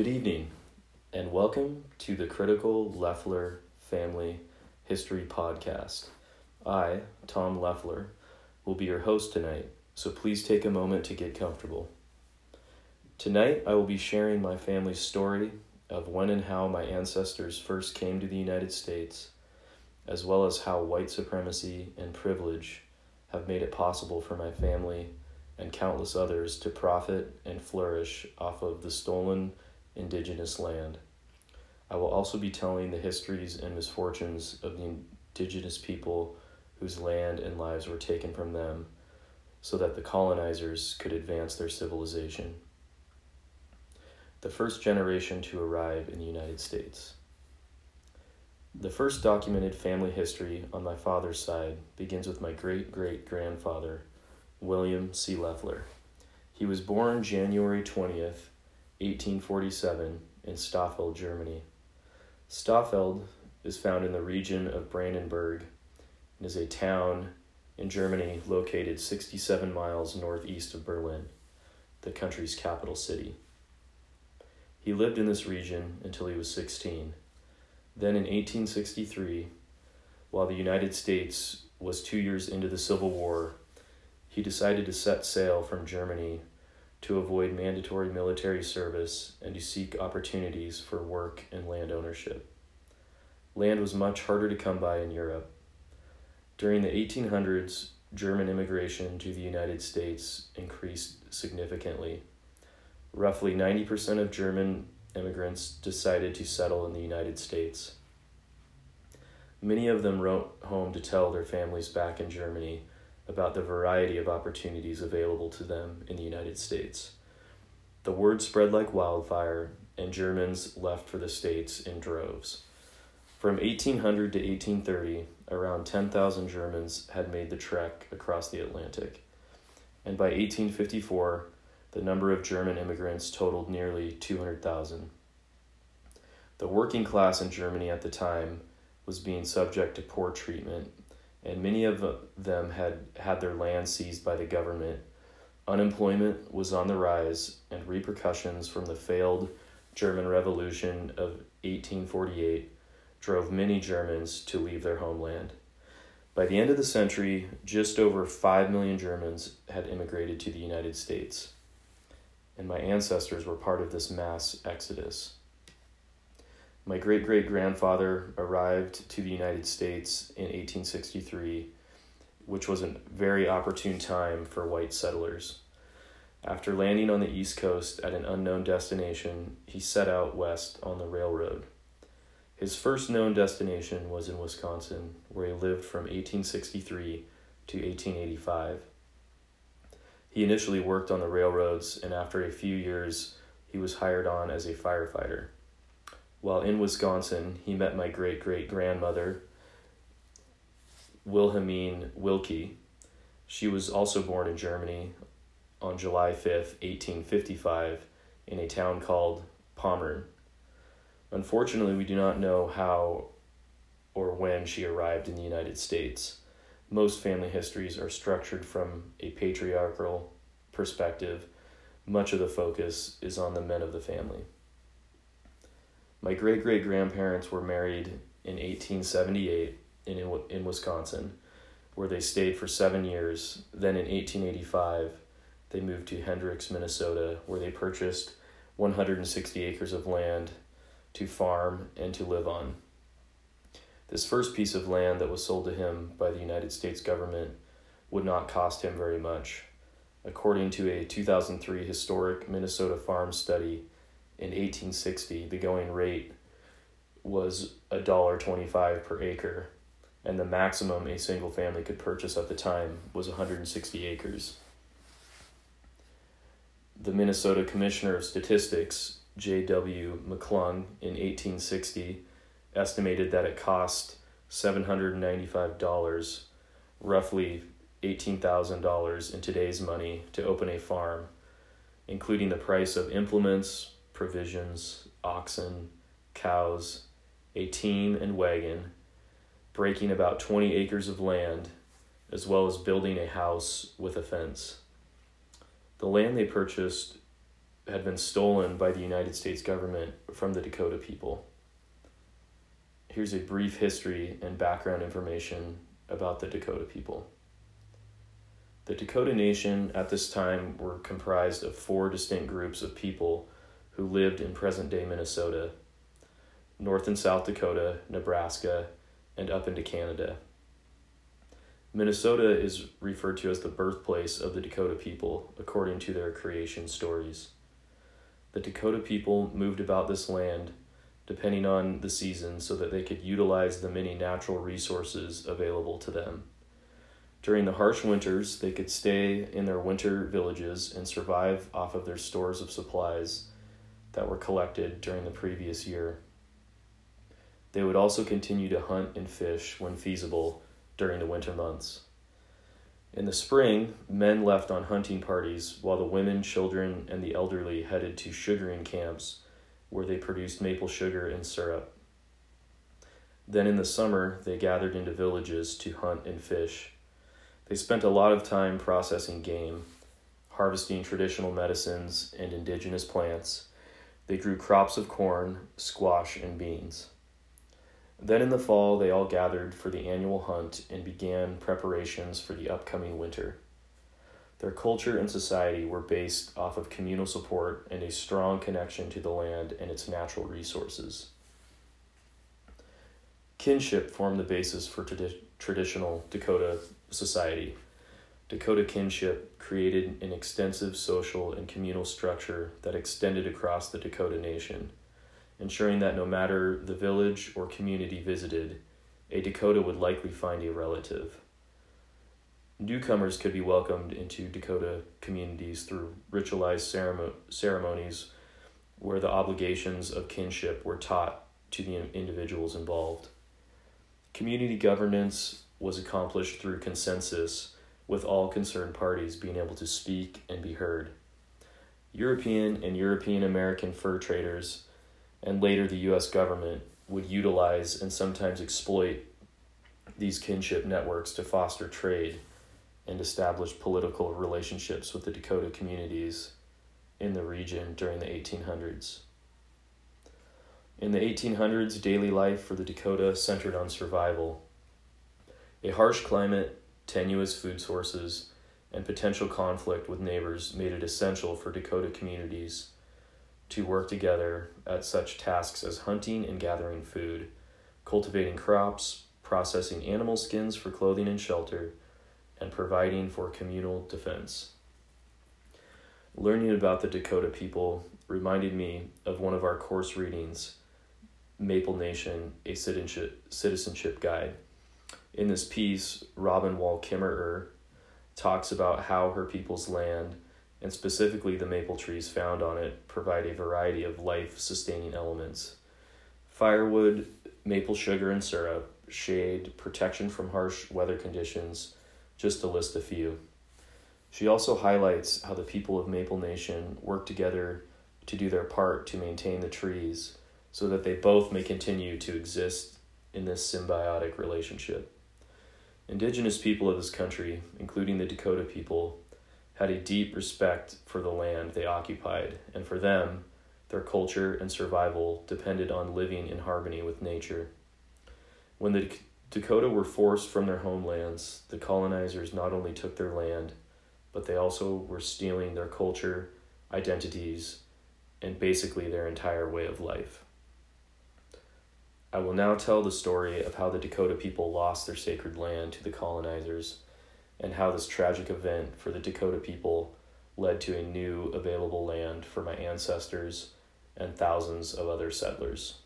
Good evening, and welcome to the Critical Leffler Family History Podcast. I, Tom Leffler, will be your host tonight, so please take a moment to get comfortable. Tonight, I will be sharing my family's story of when and how my ancestors first came to the United States, as well as how white supremacy and privilege have made it possible for my family and countless others to profit and flourish off of the stolen indigenous land. I will also be telling the histories and misfortunes of the indigenous people whose land and lives were taken from them so that the colonizers could advance their civilization. The first generation to arrive in the United States. The first documented family history on my father's side begins with my great great grandfather, William C. Leffler. He was born January 20th, 1847, in Stoffeld, Germany. Stoffeld is found in the region of Brandenburg and is a town in Germany located 67 miles northeast of Berlin, the country's capital city. He lived in this region until he was 16. Then in 1863, while the United States was two years into the Civil War, he decided to set sail from Germany to avoid mandatory military service and to seek opportunities for work and land ownership. Land was much harder to come by in Europe. During the 1800s, German immigration to the United States increased significantly. Roughly 90% of German immigrants decided to settle in the United States. Many of them wrote home to tell their families back in Germany about the variety of opportunities available to them in the United States. The word spread like wildfire, and Germans left for the States in droves. From 1800 to 1830, around 10,000 Germans had made the trek across the Atlantic. And by 1854, the number of German immigrants totaled nearly 200,000. The working class in Germany at the time was being subject to poor treatment and many of them had had their land seized by the government. Unemployment was on the rise, and repercussions from the failed German Revolution of 1848 drove many Germans to leave their homeland. By the end of the century, just over 5 million Germans had immigrated to the United States, and my ancestors were part of this mass exodus. My great great grandfather arrived to the United States in 1863, which was a very opportune time for white settlers. After landing on the East Coast at an unknown destination, he set out west on the railroad. His first known destination was in Wisconsin, where he lived from 1863 to 1885. He initially worked on the railroads, and after a few years, he was hired on as a firefighter. While in Wisconsin, he met my great great grandmother, Wilhelmine Wilkie. She was also born in Germany on July 5th, 1855, in a town called Pommern. Unfortunately, we do not know how or when she arrived in the United States. Most family histories are structured from a patriarchal perspective. Much of the focus is on the men of the family. My great great grandparents were married in 1878 in, in Wisconsin, where they stayed for seven years. Then in 1885, they moved to Hendricks, Minnesota, where they purchased 160 acres of land to farm and to live on. This first piece of land that was sold to him by the United States government would not cost him very much. According to a 2003 historic Minnesota farm study, in 1860, the going rate was a dollar twenty-five per acre, and the maximum a single family could purchase at the time was 160 acres. The Minnesota Commissioner of Statistics, J.W. McClung, in 1860, estimated that it cost $795, roughly $18,000 in today's money, to open a farm, including the price of implements, provisions, oxen, cows, a team and wagon, breaking about 20 acres of land, as well as building a house with a fence. The land they purchased had been stolen by the United States government from the Dakota people. Here's a brief history and background information about the Dakota people. The Dakota Nation at this time were comprised of four distinct groups of people who lived in present day Minnesota, North and South Dakota, Nebraska, and up into Canada. Minnesota is referred to as the birthplace of the Dakota people, according to their creation stories. The Dakota people moved about this land depending on the season so that they could utilize the many natural resources available to them. During the harsh winters, they could stay in their winter villages and survive off of their stores of supplies that were collected during the previous year. They would also continue to hunt and fish when feasible during the winter months. In the spring, men left on hunting parties while the women, children, and the elderly headed to sugaring camps where they produced maple sugar and syrup. Then in the summer, they gathered into villages to hunt and fish. They spent a lot of time processing game, harvesting traditional medicines and indigenous plants. They grew crops of corn, squash, and beans. Then in the fall, they all gathered for the annual hunt and began preparations for the upcoming winter. Their culture and society were based off of communal support and a strong connection to the land and its natural resources. Kinship formed the basis for tradi- traditional Dakota society. Dakota kinship created an extensive social and communal structure that extended across the Dakota Nation ensuring that no matter the village or community visited, a Dakota would likely find a relative. Newcomers could be welcomed into Dakota communities through ritualized ceremonies where the obligations of kinship were taught to the individuals involved. Community governance was accomplished through consensus, with all concerned parties being able to speak and be heard. European and European American fur traders and later the US government would utilize and sometimes exploit these kinship networks to foster trade and establish political relationships with the Dakota communities in the region during the 1800s. In the 1800s, daily life for the Dakota centered on survival. A harsh climate, tenuous food sources, and potential conflict with neighbors made it essential for Dakota communities to work together at such tasks as hunting and gathering food, cultivating crops, processing animal skins for clothing and shelter, and providing for communal defense. Learning about the Dakota people reminded me of one of our course readings, Maple Nation, a citizenship, citizenship guide. In this piece, Robin Wall Kimmerer talks about how her people's land and specifically the maple trees found on it, provide a variety of life sustaining elements firewood, maple sugar and syrup, shade, protection from harsh weather conditions, just to list a few. She also highlights how the people of Maple Nation work together to do their part to maintain the trees so that they both may continue to exist in this symbiotic relationship. Indigenous people of this country, including the Dakota people, had a deep respect for the land they occupied, and for them, their culture and survival depended on living in harmony with nature. When the Dakota were forced from their homelands, the colonizers not only took their land, but they also were stealing their culture, identities, and basically their entire way of life. I will now tell the story of how the Dakota people lost their sacred land to the colonizers and how this tragic event for the Dakota people led to a new available land for my ancestors and thousands of other settlers.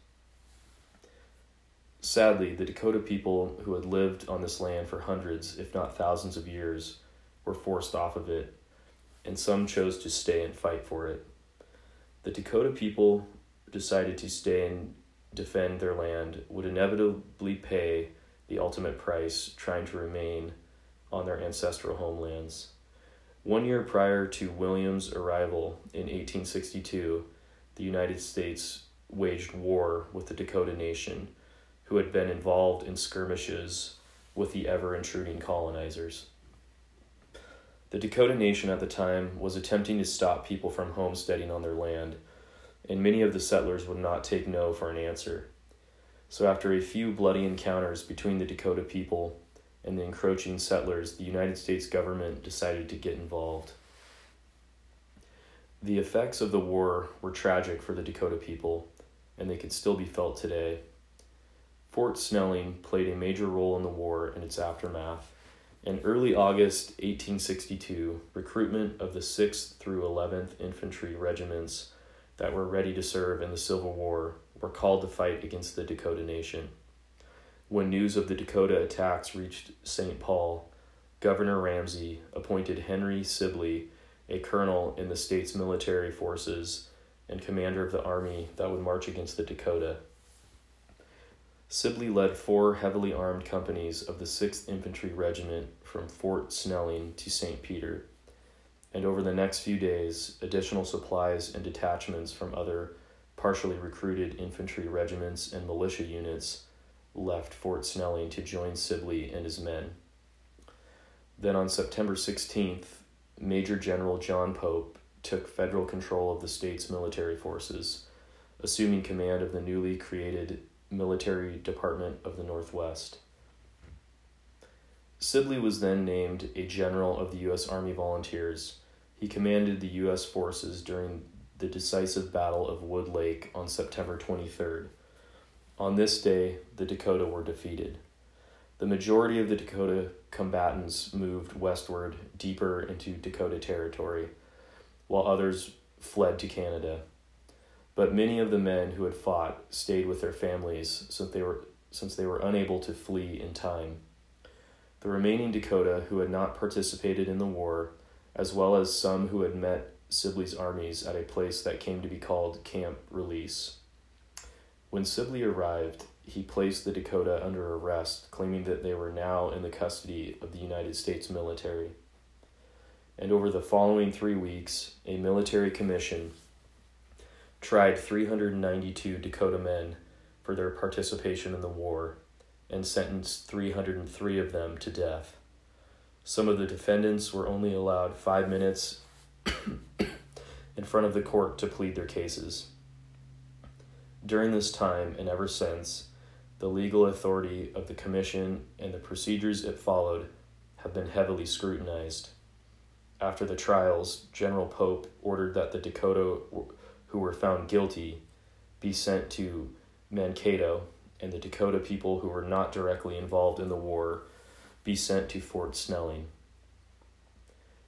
Sadly, the Dakota people who had lived on this land for hundreds, if not thousands of years, were forced off of it, and some chose to stay and fight for it. The Dakota people decided to stay and defend their land would inevitably pay the ultimate price trying to remain on their ancestral homelands. One year prior to William's arrival in 1862, the United States waged war with the Dakota Nation, who had been involved in skirmishes with the ever intruding colonizers. The Dakota Nation at the time was attempting to stop people from homesteading on their land, and many of the settlers would not take no for an answer. So, after a few bloody encounters between the Dakota people and the encroaching settlers, the United States government decided to get involved. The effects of the war were tragic for the Dakota people, and they can still be felt today. Fort Snelling played a major role in the war and its aftermath. In early August 1862, recruitment of the 6th through 11th Infantry regiments that were ready to serve in the Civil War were called to fight against the Dakota Nation. When news of the Dakota attacks reached St. Paul, Governor Ramsey appointed Henry Sibley, a colonel in the state's military forces and commander of the army that would march against the Dakota. Sibley led four heavily armed companies of the 6th Infantry Regiment from Fort Snelling to St. Peter, and over the next few days, additional supplies and detachments from other partially recruited infantry regiments and militia units left Fort Snelling to join Sibley and his men. Then on September 16th, Major General John Pope took federal control of the state's military forces, assuming command of the newly created Military Department of the Northwest. Sibley was then named a general of the U.S. Army Volunteers. He commanded the U.S. forces during the decisive Battle of Wood Lake on September 23rd. On this day, the Dakota were defeated. The majority of the Dakota combatants moved westward, deeper into Dakota Territory, while others fled to Canada. But many of the men who had fought stayed with their families since they were, since they were unable to flee in time. The remaining Dakota who had not participated in the war, as well as some who had met Sibley's armies at a place that came to be called Camp Release. When Sibley arrived, he placed the Dakota under arrest, claiming that they were now in the custody of the United States military. And over the following three weeks, a military commission tried 392 Dakota men for their participation in the war and sentenced 303 of them to death. Some of the defendants were only allowed five minutes in front of the court to plead their cases. During this time and ever since, the legal authority of the Commission and the procedures it followed have been heavily scrutinized. After the trials, General Pope ordered that the Dakota who were found guilty be sent to Mankato, and the Dakota people who were not directly involved in the war be sent to Fort Snelling.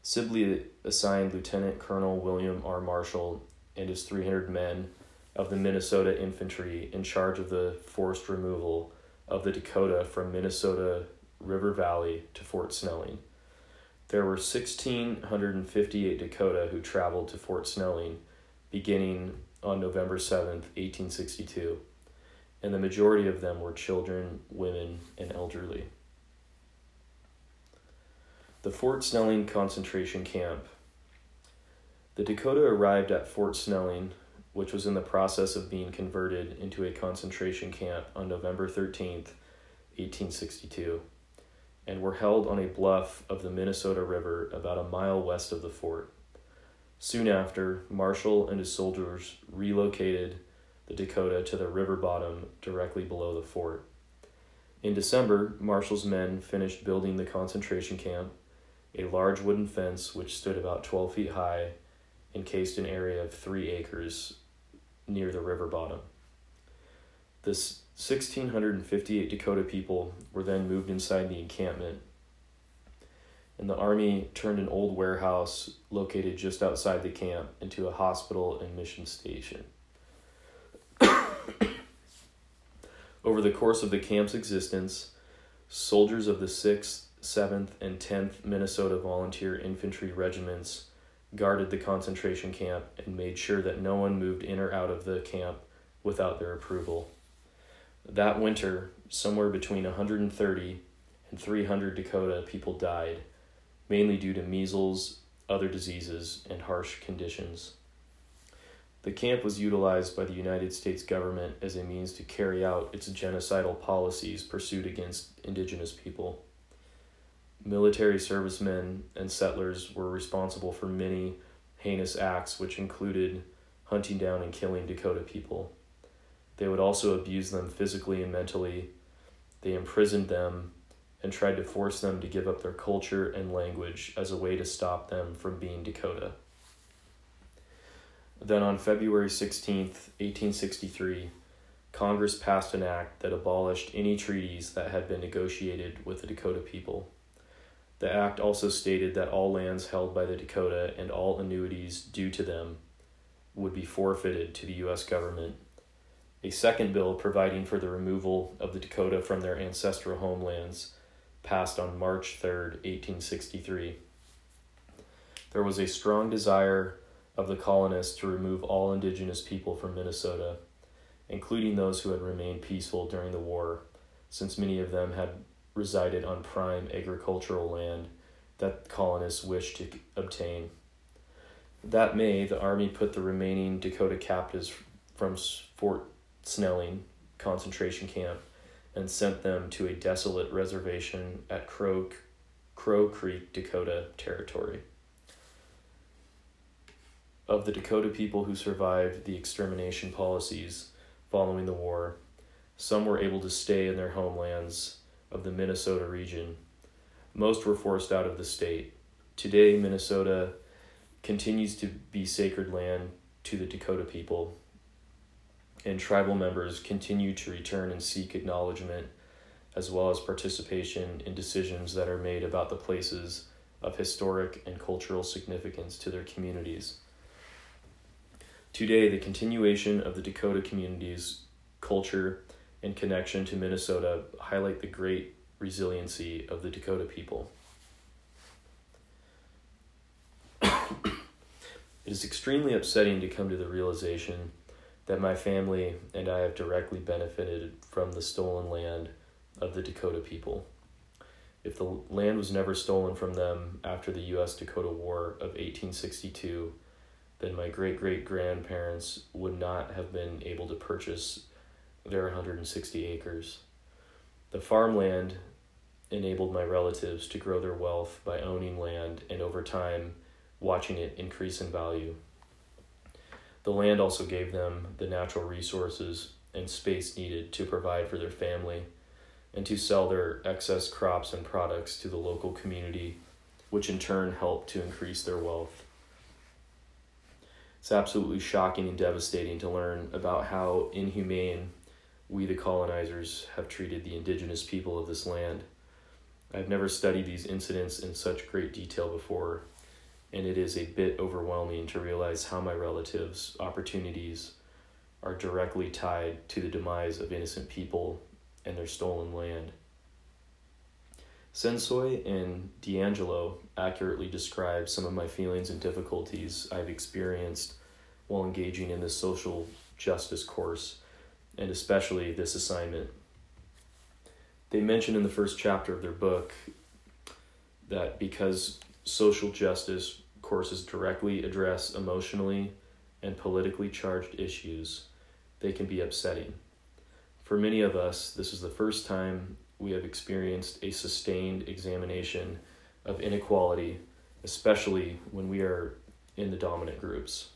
Sibley assigned Lieutenant Colonel William R. Marshall and his 300 men of the Minnesota Infantry in charge of the forced removal of the Dakota from Minnesota River Valley to Fort Snelling. There were 1,658 Dakota who traveled to Fort Snelling beginning on November 7th, 1862, and the majority of them were children, women, and elderly. The Fort Snelling concentration camp. The Dakota arrived at Fort Snelling, which was in the process of being converted into a concentration camp on November 13th, 1862, and were held on a bluff of the Minnesota River about a mile west of the fort. Soon after, Marshall and his soldiers relocated the Dakota to the river bottom directly below the fort. In December, Marshall's men finished building the concentration camp, a large wooden fence which stood about 12 feet high, encased an area of three acres near the river bottom. The 1,658 Dakota people were then moved inside the encampment and the Army turned an old warehouse located just outside the camp into a hospital and mission station. Over the course of the camp's existence, soldiers of the 6th, 7th, and 10th Minnesota Volunteer Infantry Regiments guarded the concentration camp and made sure that no one moved in or out of the camp without their approval. That winter, somewhere between 130 and 300 Dakota people died mainly due to measles, other diseases, and harsh conditions. The camp was utilized by the United States government as a means to carry out its genocidal policies pursued against indigenous people. Military servicemen and settlers were responsible for many heinous acts, which included hunting down and killing Dakota people. They would also abuse them physically and mentally. They imprisoned them and tried to force them to give up their culture and language as a way to stop them from being Dakota. Then on February 16th, 1863, Congress passed an act that abolished any treaties that had been negotiated with the Dakota people. The act also stated that all lands held by the Dakota and all annuities due to them would be forfeited to the U.S. government. A second bill providing for the removal of the Dakota from their ancestral homelands passed on March 3, 1863. There was a strong desire of the colonists to remove all indigenous people from Minnesota, including those who had remained peaceful during the war, since many of them had resided on prime agricultural land that colonists wished to obtain. That May, the Army put the remaining Dakota captives from Fort Snelling concentration camp and sent them to a desolate reservation at Crow, Crow Creek, Dakota Territory. Of the Dakota people who survived the extermination policies following the war, some were able to stay in their homelands of the Minnesota region. Most were forced out of the state. Today, Minnesota continues to be sacred land to the Dakota people, and tribal members continue to return and seek acknowledgement as well as participation in decisions that are made about the places of historic and cultural significance to their communities. Today, the continuation of the Dakota community's culture and connection to Minnesota highlight the great resiliency of the Dakota people. it is extremely upsetting to come to the realization that my family and I have directly benefited from the stolen land of the Dakota people. If the land was never stolen from them after the U.S. Dakota War of 1862, then my great great grandparents would not have been able to purchase their 160 acres. The farmland enabled my relatives to grow their wealth by owning land and over time watching it increase in value. The land also gave them the natural resources and space needed to provide for their family and to sell their excess crops and products to the local community, which in turn helped to increase their wealth. It's absolutely shocking and devastating to learn about how inhumane we, the colonizers, have treated the indigenous people of this land. I've never studied these incidents in such great detail before, and it is a bit overwhelming to realize how my relatives' opportunities are directly tied to the demise of innocent people and their stolen land. Sensoy and DiAngelo accurately describe some of my feelings and difficulties I've experienced while engaging in this social justice course and especially this assignment. They mention in the first chapter of their book that because social justice courses directly address emotionally and politically charged issues, they can be upsetting. For many of us, this is the first time we have experienced a sustained examination of inequality, especially when we are in the dominant groups.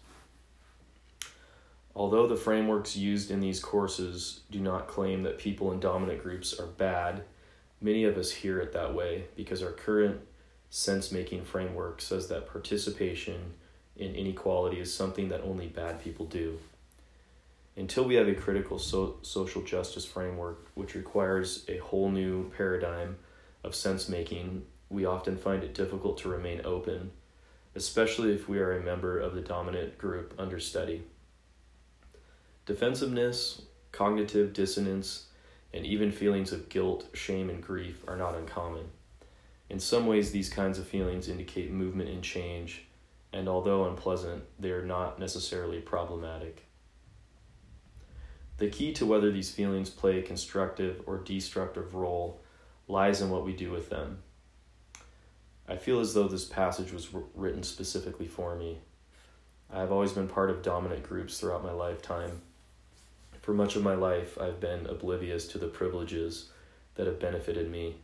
Although the frameworks used in these courses do not claim that people in dominant groups are bad, many of us hear it that way because our current sense making framework says that participation in inequality is something that only bad people do. Until we have a critical so- social justice framework, which requires a whole new paradigm of sense making, we often find it difficult to remain open, especially if we are a member of the dominant group under study. Defensiveness, cognitive dissonance, and even feelings of guilt, shame, and grief are not uncommon. In some ways, these kinds of feelings indicate movement and change, and although unpleasant, they are not necessarily problematic. The key to whether these feelings play a constructive or destructive role lies in what we do with them. I feel as though this passage was written specifically for me. I have always been part of dominant groups throughout my lifetime for much of my life, I've been oblivious to the privileges that have benefited me.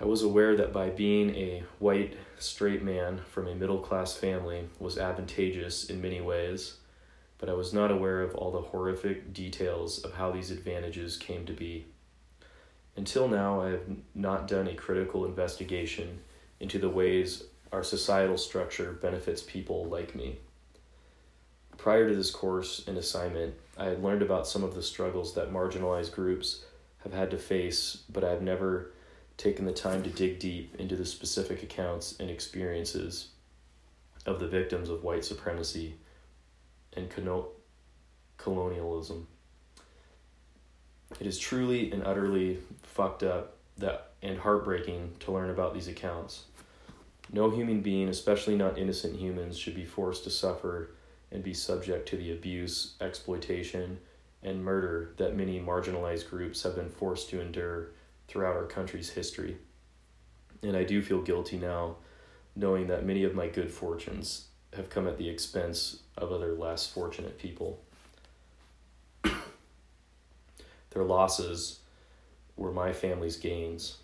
I was aware that by being a white, straight man from a middle class family was advantageous in many ways, but I was not aware of all the horrific details of how these advantages came to be. Until now, I have not done a critical investigation into the ways our societal structure benefits people like me. Prior to this course and assignment, I had learned about some of the struggles that marginalized groups have had to face, but I have never taken the time to dig deep into the specific accounts and experiences of the victims of white supremacy and colonialism. It is truly and utterly fucked up that and heartbreaking to learn about these accounts. No human being, especially not innocent humans, should be forced to suffer and be subject to the abuse, exploitation, and murder that many marginalized groups have been forced to endure throughout our country's history. And I do feel guilty now, knowing that many of my good fortunes have come at the expense of other less fortunate people. Their losses were my family's gains.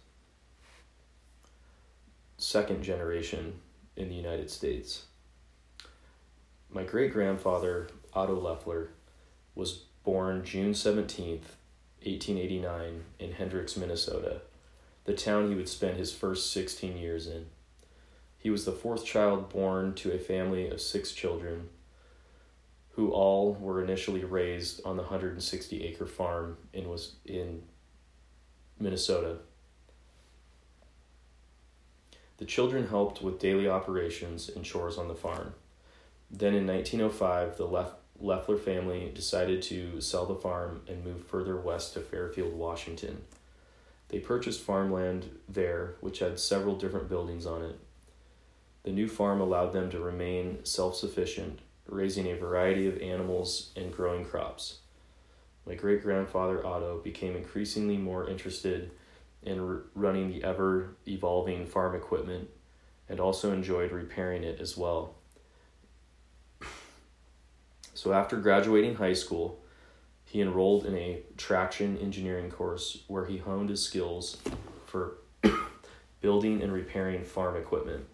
Second generation in the United States. My great grandfather, Otto Leffler, was born June 17th, 1889, in Hendricks, Minnesota, the town he would spend his first 16 years in. He was the fourth child born to a family of six children, who all were initially raised on the 160 acre farm in, was in Minnesota. The children helped with daily operations and chores on the farm. Then in 1905, the Leffler family decided to sell the farm and move further west to Fairfield, Washington. They purchased farmland there, which had several different buildings on it. The new farm allowed them to remain self sufficient, raising a variety of animals and growing crops. My great grandfather Otto became increasingly more interested in r- running the ever evolving farm equipment and also enjoyed repairing it as well. So after graduating high school, he enrolled in a traction engineering course where he honed his skills for building and repairing farm equipment.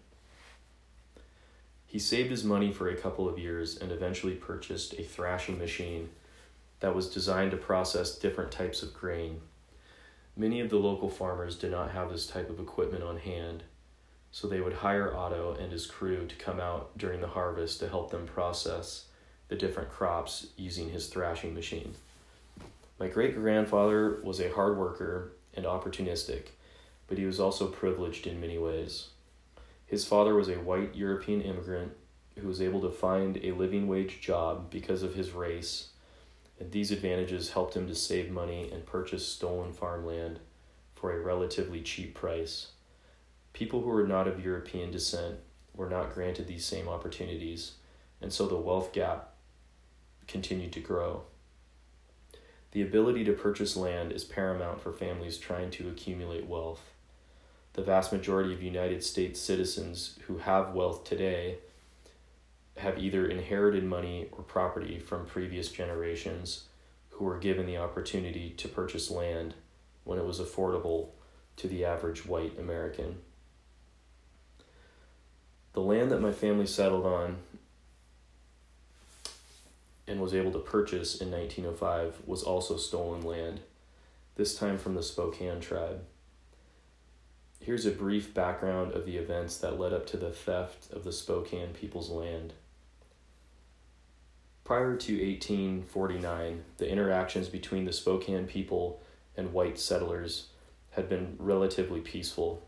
He saved his money for a couple of years and eventually purchased a thrashing machine that was designed to process different types of grain. Many of the local farmers did not have this type of equipment on hand, so they would hire Otto and his crew to come out during the harvest to help them process the different crops using his thrashing machine. My great grandfather was a hard worker and opportunistic, but he was also privileged in many ways. His father was a white European immigrant who was able to find a living wage job because of his race, and these advantages helped him to save money and purchase stolen farmland for a relatively cheap price. People who were not of European descent were not granted these same opportunities, and so the wealth gap continued to grow. The ability to purchase land is paramount for families trying to accumulate wealth. The vast majority of United States citizens who have wealth today have either inherited money or property from previous generations who were given the opportunity to purchase land when it was affordable to the average white American. The land that my family settled on and was able to purchase in 1905 was also stolen land, this time from the Spokane tribe. Here's a brief background of the events that led up to the theft of the Spokane people's land. Prior to 1849, the interactions between the Spokane people and white settlers had been relatively peaceful.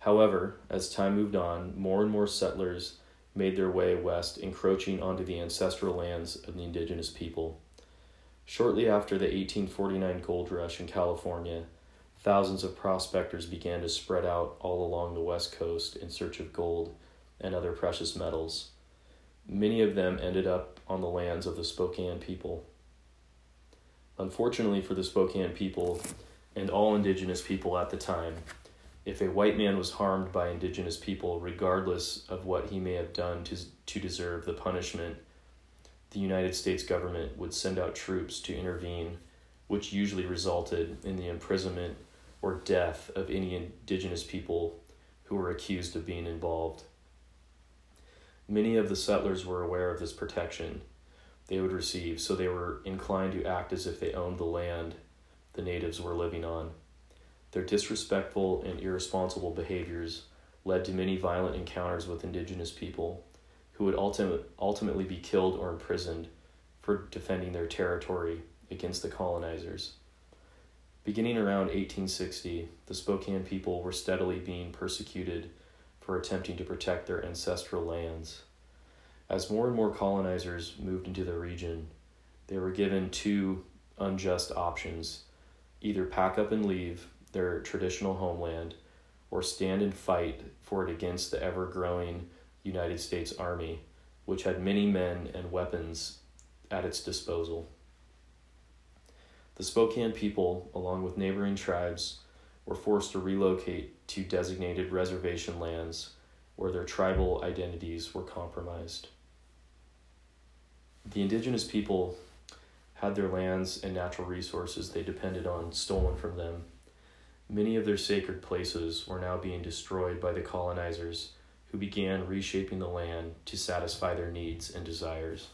However, as time moved on, more and more settlers made their way west, encroaching onto the ancestral lands of the indigenous people. Shortly after the 1849 gold rush in California, thousands of prospectors began to spread out all along the west coast in search of gold and other precious metals. Many of them ended up on the lands of the Spokane people. Unfortunately for the Spokane people and all indigenous people at the time, if a white man was harmed by indigenous people, regardless of what he may have done to, to deserve the punishment, the United States government would send out troops to intervene, which usually resulted in the imprisonment or death of any indigenous people who were accused of being involved. Many of the settlers were aware of this protection they would receive, so they were inclined to act as if they owned the land the natives were living on. Their disrespectful and irresponsible behaviors led to many violent encounters with indigenous people who would ultimate, ultimately be killed or imprisoned for defending their territory against the colonizers. Beginning around 1860, the Spokane people were steadily being persecuted for attempting to protect their ancestral lands. As more and more colonizers moved into the region, they were given two unjust options either pack up and leave their traditional homeland or stand and fight for it against the ever growing United States Army, which had many men and weapons at its disposal. The Spokane people, along with neighboring tribes, were forced to relocate to designated reservation lands where their tribal identities were compromised. The indigenous people had their lands and natural resources they depended on stolen from them. Many of their sacred places were now being destroyed by the colonizers who began reshaping the land to satisfy their needs and desires.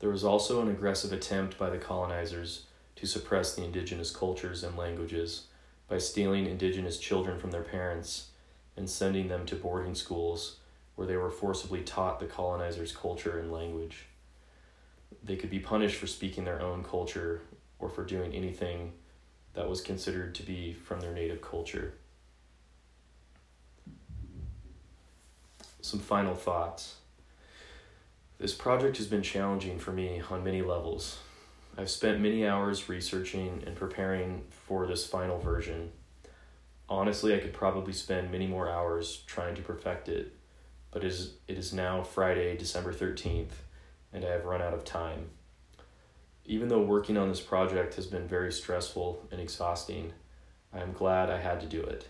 There was also an aggressive attempt by the colonizers to suppress the indigenous cultures and languages by stealing indigenous children from their parents and sending them to boarding schools where they were forcibly taught the colonizers' culture and language. They could be punished for speaking their own culture or for doing anything that was considered to be from their native culture. Some final thoughts. This project has been challenging for me on many levels. I've spent many hours researching and preparing for this final version. Honestly, I could probably spend many more hours trying to perfect it, but it is, it is now Friday, December 13th, and I have run out of time. Even though working on this project has been very stressful and exhausting, I am glad I had to do it.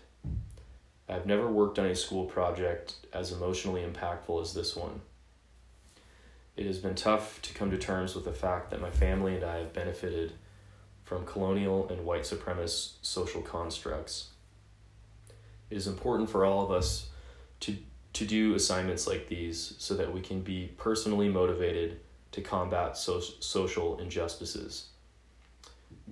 I have never worked on a school project as emotionally impactful as this one. It has been tough to come to terms with the fact that my family and I have benefited from colonial and white supremacist social constructs. It is important for all of us to, to do assignments like these so that we can be personally motivated to combat so, social injustices.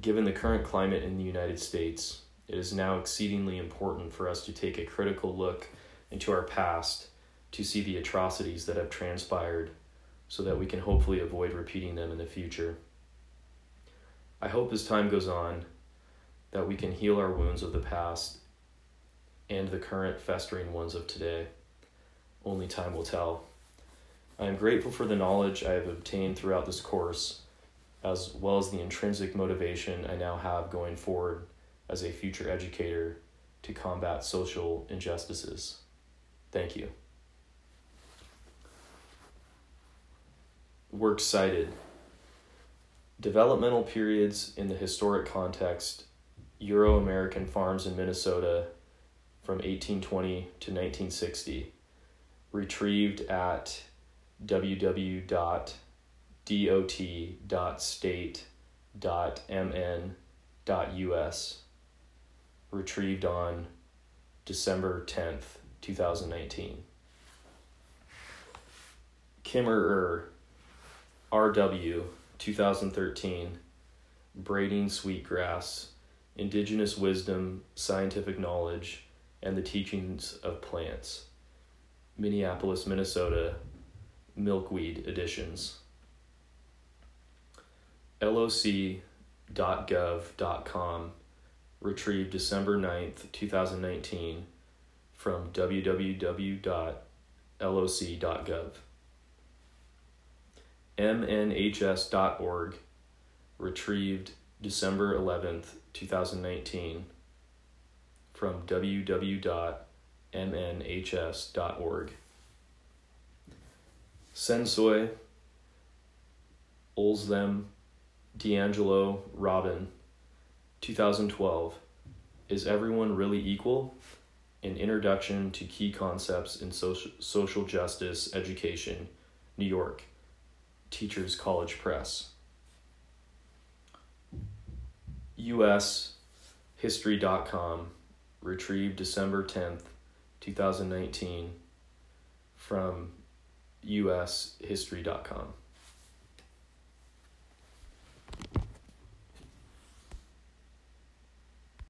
Given the current climate in the United States, it is now exceedingly important for us to take a critical look into our past to see the atrocities that have transpired so that we can hopefully avoid repeating them in the future. I hope as time goes on that we can heal our wounds of the past and the current festering ones of today. Only time will tell. I am grateful for the knowledge I have obtained throughout this course, as well as the intrinsic motivation I now have going forward as a future educator to combat social injustices. Thank you. Works cited Developmental periods in the historic context Euro American farms in Minnesota from 1820 to 1960, retrieved at www.dot.state.mn.us, retrieved on December 10th, 2019. Kimmerer RW 2013 Braiding Sweetgrass Indigenous Wisdom, Scientific Knowledge, and the Teachings of Plants. Minneapolis, Minnesota, Milkweed Editions. LOC.gov.com, retrieved December 9th, 2019, from www.loc.gov mnhs.org, retrieved December 11th, 2019, from www.mnhs.org. Sensoy, Özlem, DiAngelo, Robin, 2012. Is Everyone Really Equal? An Introduction to Key Concepts in Social, Social Justice Education, New York. Teachers College Press. U.S. history.com, retrieved December 10th, 2019, from ushistory.com.